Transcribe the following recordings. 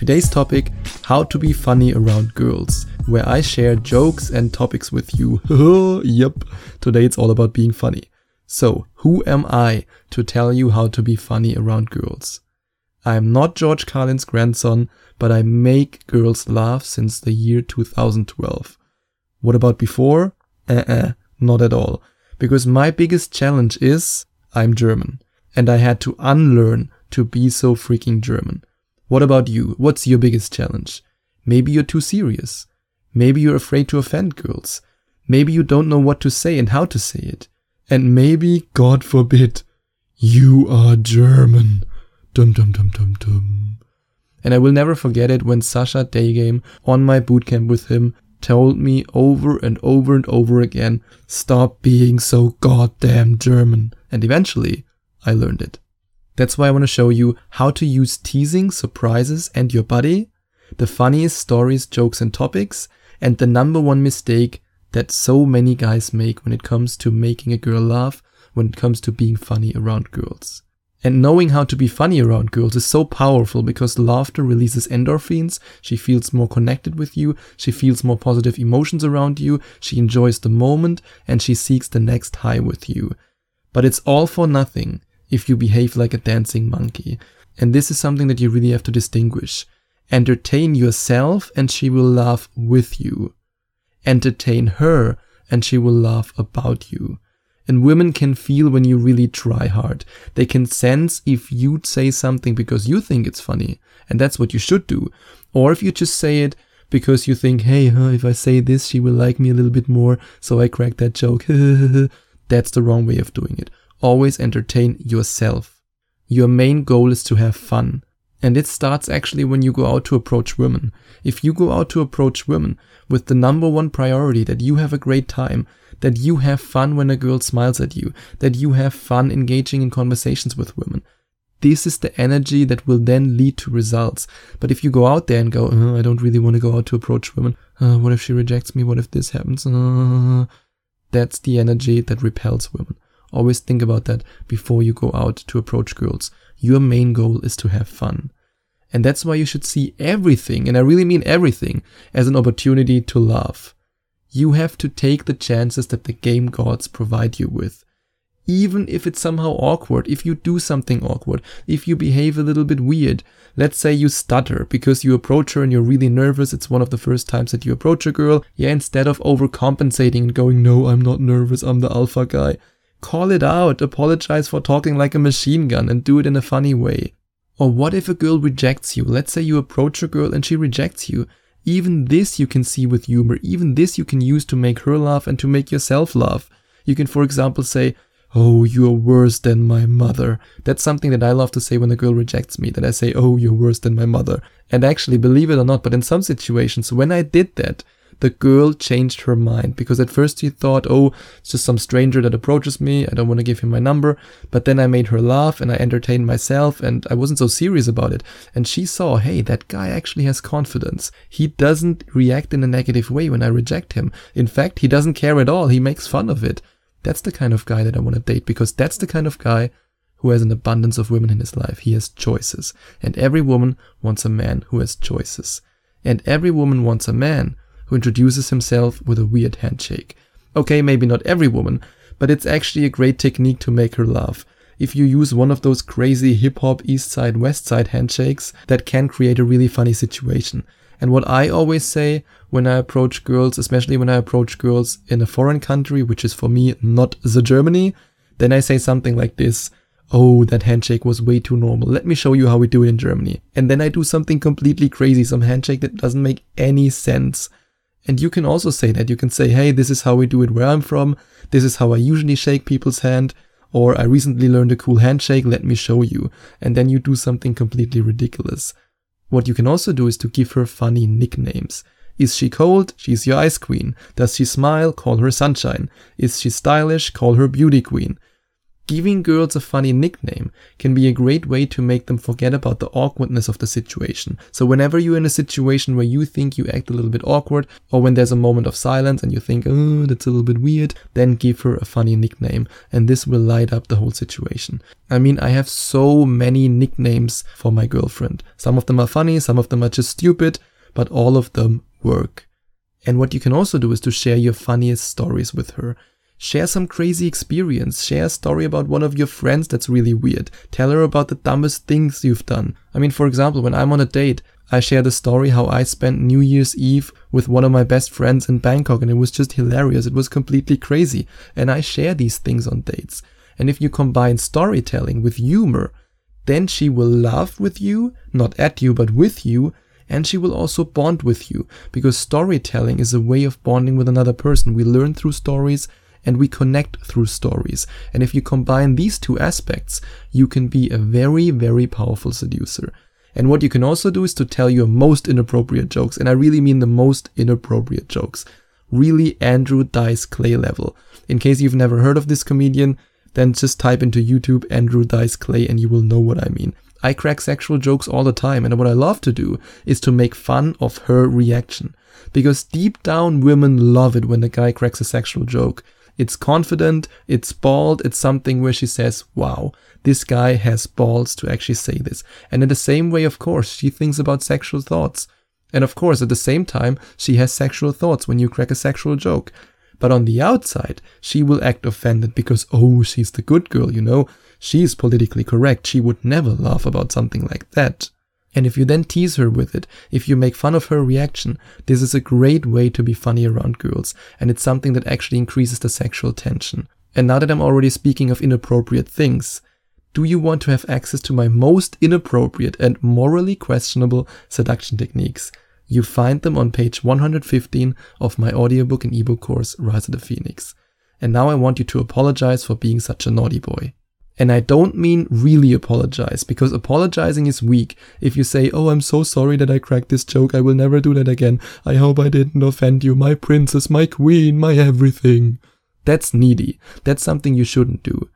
Today's topic How to be funny around girls, where I share jokes and topics with you. yep, today it's all about being funny. So, who am I to tell you how to be funny around girls? I'm not George Carlin's grandson, but I make girls laugh since the year 2012. What about before? Uh uh, not at all. Because my biggest challenge is I'm German. And I had to unlearn to be so freaking German. What about you? What's your biggest challenge? Maybe you're too serious. Maybe you're afraid to offend girls. Maybe you don't know what to say and how to say it. And maybe, God forbid, you are German. Dum dum dum dum dum. And I will never forget it when Sasha Daygame on my bootcamp with him told me over and over and over again, stop being so goddamn German. And eventually, I learned it. That's why I want to show you how to use teasing, surprises, and your body, the funniest stories, jokes, and topics, and the number one mistake that so many guys make when it comes to making a girl laugh, when it comes to being funny around girls. And knowing how to be funny around girls is so powerful because laughter releases endorphins. She feels more connected with you. She feels more positive emotions around you. She enjoys the moment and she seeks the next high with you. But it's all for nothing if you behave like a dancing monkey. And this is something that you really have to distinguish. Entertain yourself and she will laugh with you. Entertain her and she will laugh about you. And women can feel when you really try hard. They can sense if you'd say something because you think it's funny, and that's what you should do. Or if you just say it because you think, hey, huh, if I say this, she will like me a little bit more, so I crack that joke. that's the wrong way of doing it always entertain yourself. Your main goal is to have fun. And it starts actually when you go out to approach women. If you go out to approach women with the number one priority that you have a great time, that you have fun when a girl smiles at you, that you have fun engaging in conversations with women, this is the energy that will then lead to results. But if you go out there and go, oh, I don't really want to go out to approach women, uh, what if she rejects me? What if this happens? Uh, that's the energy that repels women. Always think about that before you go out to approach girls. Your main goal is to have fun. And that's why you should see everything, and I really mean everything, as an opportunity to laugh. You have to take the chances that the game gods provide you with. Even if it's somehow awkward, if you do something awkward, if you behave a little bit weird, let's say you stutter because you approach her and you're really nervous, it's one of the first times that you approach a girl, yeah, instead of overcompensating and going, no, I'm not nervous, I'm the alpha guy, Call it out, apologize for talking like a machine gun and do it in a funny way. Or what if a girl rejects you? Let's say you approach a girl and she rejects you. Even this you can see with humor. Even this you can use to make her laugh and to make yourself laugh. You can, for example, say, Oh, you're worse than my mother. That's something that I love to say when a girl rejects me, that I say, Oh, you're worse than my mother. And actually, believe it or not, but in some situations, when I did that, the girl changed her mind because at first she thought, oh, it's just some stranger that approaches me. I don't want to give him my number. But then I made her laugh and I entertained myself and I wasn't so serious about it. And she saw, hey, that guy actually has confidence. He doesn't react in a negative way when I reject him. In fact, he doesn't care at all. He makes fun of it. That's the kind of guy that I want to date because that's the kind of guy who has an abundance of women in his life. He has choices. And every woman wants a man who has choices. And every woman wants a man who introduces himself with a weird handshake. Okay, maybe not every woman, but it's actually a great technique to make her laugh. If you use one of those crazy hip hop east side west side handshakes, that can create a really funny situation. And what I always say when I approach girls, especially when I approach girls in a foreign country, which is for me not the Germany, then I say something like this. Oh, that handshake was way too normal. Let me show you how we do it in Germany. And then I do something completely crazy, some handshake that doesn't make any sense. And you can also say that. You can say, hey, this is how we do it where I'm from. This is how I usually shake people's hand. Or I recently learned a cool handshake. Let me show you. And then you do something completely ridiculous. What you can also do is to give her funny nicknames. Is she cold? She's your ice queen. Does she smile? Call her sunshine. Is she stylish? Call her beauty queen. Giving girls a funny nickname can be a great way to make them forget about the awkwardness of the situation. So whenever you're in a situation where you think you act a little bit awkward, or when there's a moment of silence and you think, oh, that's a little bit weird, then give her a funny nickname, and this will light up the whole situation. I mean, I have so many nicknames for my girlfriend. Some of them are funny, some of them are just stupid, but all of them work. And what you can also do is to share your funniest stories with her. Share some crazy experience. Share a story about one of your friends that's really weird. Tell her about the dumbest things you've done. I mean, for example, when I'm on a date, I share the story how I spent New Year's Eve with one of my best friends in Bangkok and it was just hilarious. It was completely crazy. And I share these things on dates. And if you combine storytelling with humor, then she will laugh with you, not at you, but with you, and she will also bond with you because storytelling is a way of bonding with another person. We learn through stories and we connect through stories. And if you combine these two aspects, you can be a very, very powerful seducer. And what you can also do is to tell your most inappropriate jokes. And I really mean the most inappropriate jokes. Really Andrew Dice Clay level. In case you've never heard of this comedian, then just type into YouTube Andrew Dice Clay and you will know what I mean. I crack sexual jokes all the time, and what I love to do is to make fun of her reaction. Because deep down, women love it when a guy cracks a sexual joke. It's confident, it's bold, it's something where she says, wow, this guy has balls to actually say this. And in the same way, of course, she thinks about sexual thoughts. And of course, at the same time, she has sexual thoughts when you crack a sexual joke. But on the outside, she will act offended because, oh, she's the good girl, you know? She's politically correct. She would never laugh about something like that. And if you then tease her with it, if you make fun of her reaction, this is a great way to be funny around girls, and it's something that actually increases the sexual tension. And now that I'm already speaking of inappropriate things, do you want to have access to my most inappropriate and morally questionable seduction techniques? You find them on page 115 of my audiobook and ebook course, Rise of the Phoenix. And now I want you to apologize for being such a naughty boy. And I don't mean really apologize, because apologizing is weak. If you say, Oh, I'm so sorry that I cracked this joke, I will never do that again. I hope I didn't offend you, my princess, my queen, my everything. That's needy. That's something you shouldn't do.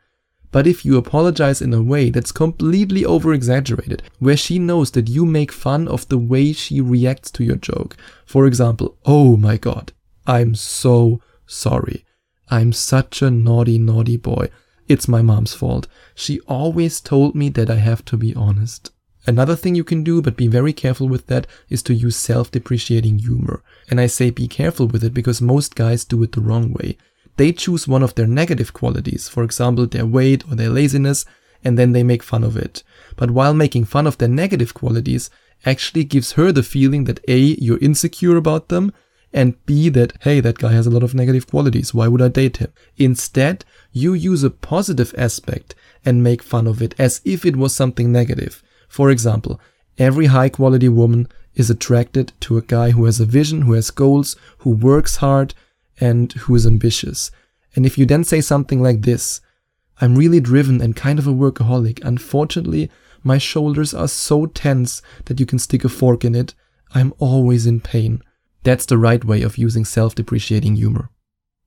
But if you apologize in a way that's completely over exaggerated, where she knows that you make fun of the way she reacts to your joke, for example, oh my god, I'm so sorry. I'm such a naughty, naughty boy. It's my mom's fault. She always told me that I have to be honest. Another thing you can do, but be very careful with that, is to use self-depreciating humor. And I say be careful with it because most guys do it the wrong way. They choose one of their negative qualities, for example, their weight or their laziness, and then they make fun of it. But while making fun of their negative qualities actually gives her the feeling that A, you're insecure about them, and B, that, hey, that guy has a lot of negative qualities, why would I date him? Instead, you use a positive aspect and make fun of it as if it was something negative. For example, every high quality woman is attracted to a guy who has a vision, who has goals, who works hard, and who is ambitious. And if you then say something like this, I'm really driven and kind of a workaholic. Unfortunately, my shoulders are so tense that you can stick a fork in it. I'm always in pain. That's the right way of using self-depreciating humor.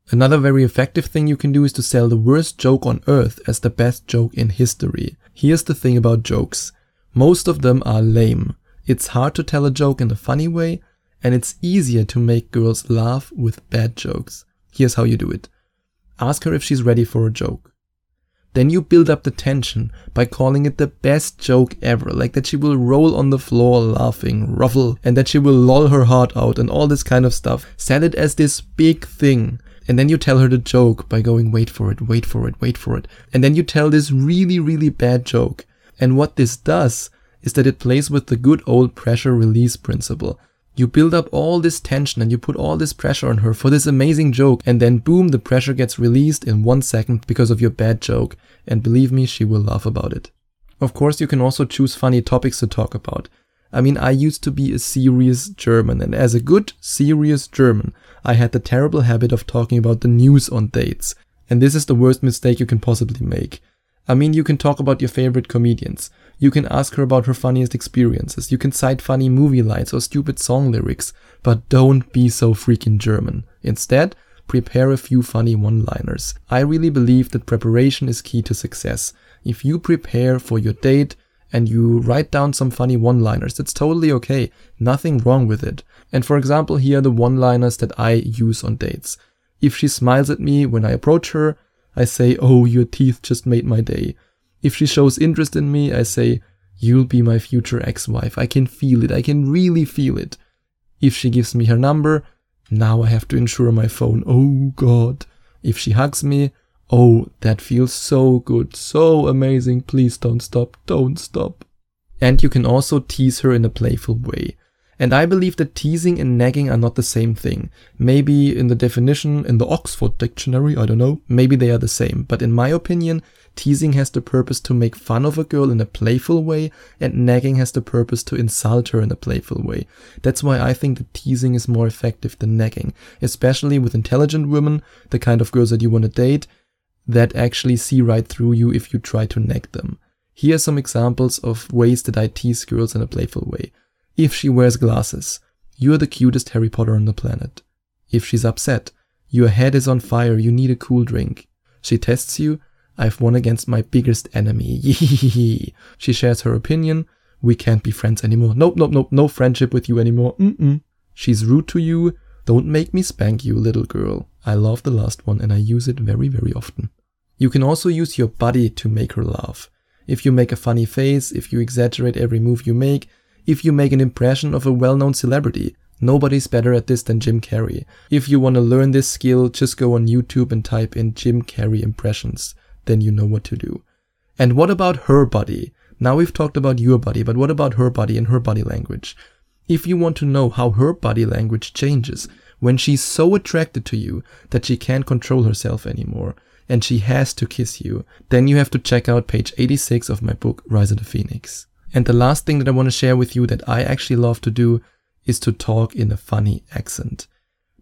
Another very effective thing you can do is to sell the worst joke on earth as the best joke in history. Here's the thing about jokes. Most of them are lame. It's hard to tell a joke in a funny way, and it's easier to make girls laugh with bad jokes. Here's how you do it. Ask her if she's ready for a joke. Then you build up the tension by calling it the best joke ever, like that she will roll on the floor laughing, ruffle, and that she will loll her heart out and all this kind of stuff. Sell it as this big thing. And then you tell her the joke by going, wait for it, wait for it, wait for it. And then you tell this really, really bad joke. And what this does is that it plays with the good old pressure release principle. You build up all this tension and you put all this pressure on her for this amazing joke, and then boom, the pressure gets released in one second because of your bad joke. And believe me, she will laugh about it. Of course, you can also choose funny topics to talk about. I mean, I used to be a serious German, and as a good, serious German, I had the terrible habit of talking about the news on dates. And this is the worst mistake you can possibly make. I mean, you can talk about your favorite comedians. You can ask her about her funniest experiences. You can cite funny movie lines or stupid song lyrics, but don't be so freaking German. Instead, prepare a few funny one liners. I really believe that preparation is key to success. If you prepare for your date and you write down some funny one liners, that's totally okay. Nothing wrong with it. And for example, here are the one liners that I use on dates. If she smiles at me when I approach her, I say, Oh, your teeth just made my day. If she shows interest in me, I say, You'll be my future ex wife. I can feel it. I can really feel it. If she gives me her number, now I have to insure my phone. Oh God. If she hugs me, oh, that feels so good, so amazing. Please don't stop, don't stop. And you can also tease her in a playful way. And I believe that teasing and nagging are not the same thing. Maybe in the definition in the Oxford Dictionary, I don't know, maybe they are the same. But in my opinion, teasing has the purpose to make fun of a girl in a playful way, and nagging has the purpose to insult her in a playful way. That's why I think that teasing is more effective than nagging, especially with intelligent women, the kind of girls that you want to date, that actually see right through you if you try to nag them. Here are some examples of ways that I tease girls in a playful way. If she wears glasses, you're the cutest Harry Potter on the planet. If she's upset, your head is on fire, you need a cool drink. She tests you, I've won against my biggest enemy. she shares her opinion, we can't be friends anymore. Nope, nope, nope, no friendship with you anymore. Mm-mm. She's rude to you, don't make me spank you, little girl. I love the last one and I use it very, very often. You can also use your body to make her laugh. If you make a funny face, if you exaggerate every move you make, if you make an impression of a well-known celebrity. Nobody's better at this than Jim Carrey. If you want to learn this skill, just go on YouTube and type in Jim Carrey impressions. Then you know what to do. And what about her body? Now we've talked about your body, but what about her body and her body language? If you want to know how her body language changes when she's so attracted to you that she can't control herself anymore and she has to kiss you, then you have to check out page 86 of my book, Rise of the Phoenix. And the last thing that I want to share with you that I actually love to do is to talk in a funny accent.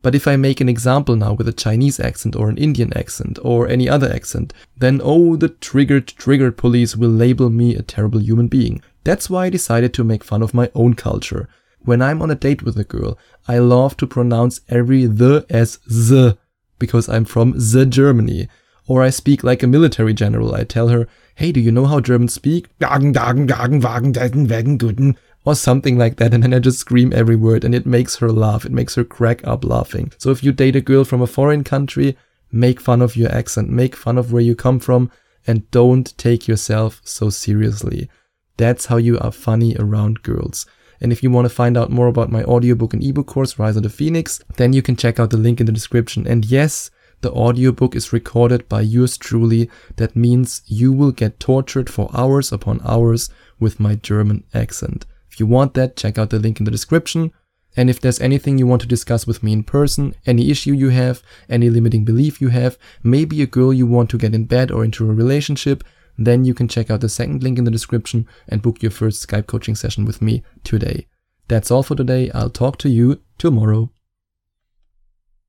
But if I make an example now with a Chinese accent or an Indian accent or any other accent, then oh, the triggered, triggered police will label me a terrible human being. That's why I decided to make fun of my own culture. When I'm on a date with a girl, I love to pronounce every the as the because I'm from the Germany. Or I speak like a military general. I tell her, hey, do you know how Germans speak? Gagen, gagen. Or something like that. And then I just scream every word and it makes her laugh. It makes her crack up laughing. So if you date a girl from a foreign country, make fun of your accent, make fun of where you come from, and don't take yourself so seriously. That's how you are funny around girls. And if you want to find out more about my audiobook and ebook course, Rise of the Phoenix, then you can check out the link in the description. And yes, the audiobook is recorded by yours truly. That means you will get tortured for hours upon hours with my German accent. If you want that, check out the link in the description. And if there's anything you want to discuss with me in person, any issue you have, any limiting belief you have, maybe a girl you want to get in bed or into a relationship, then you can check out the second link in the description and book your first Skype coaching session with me today. That's all for today. I'll talk to you tomorrow.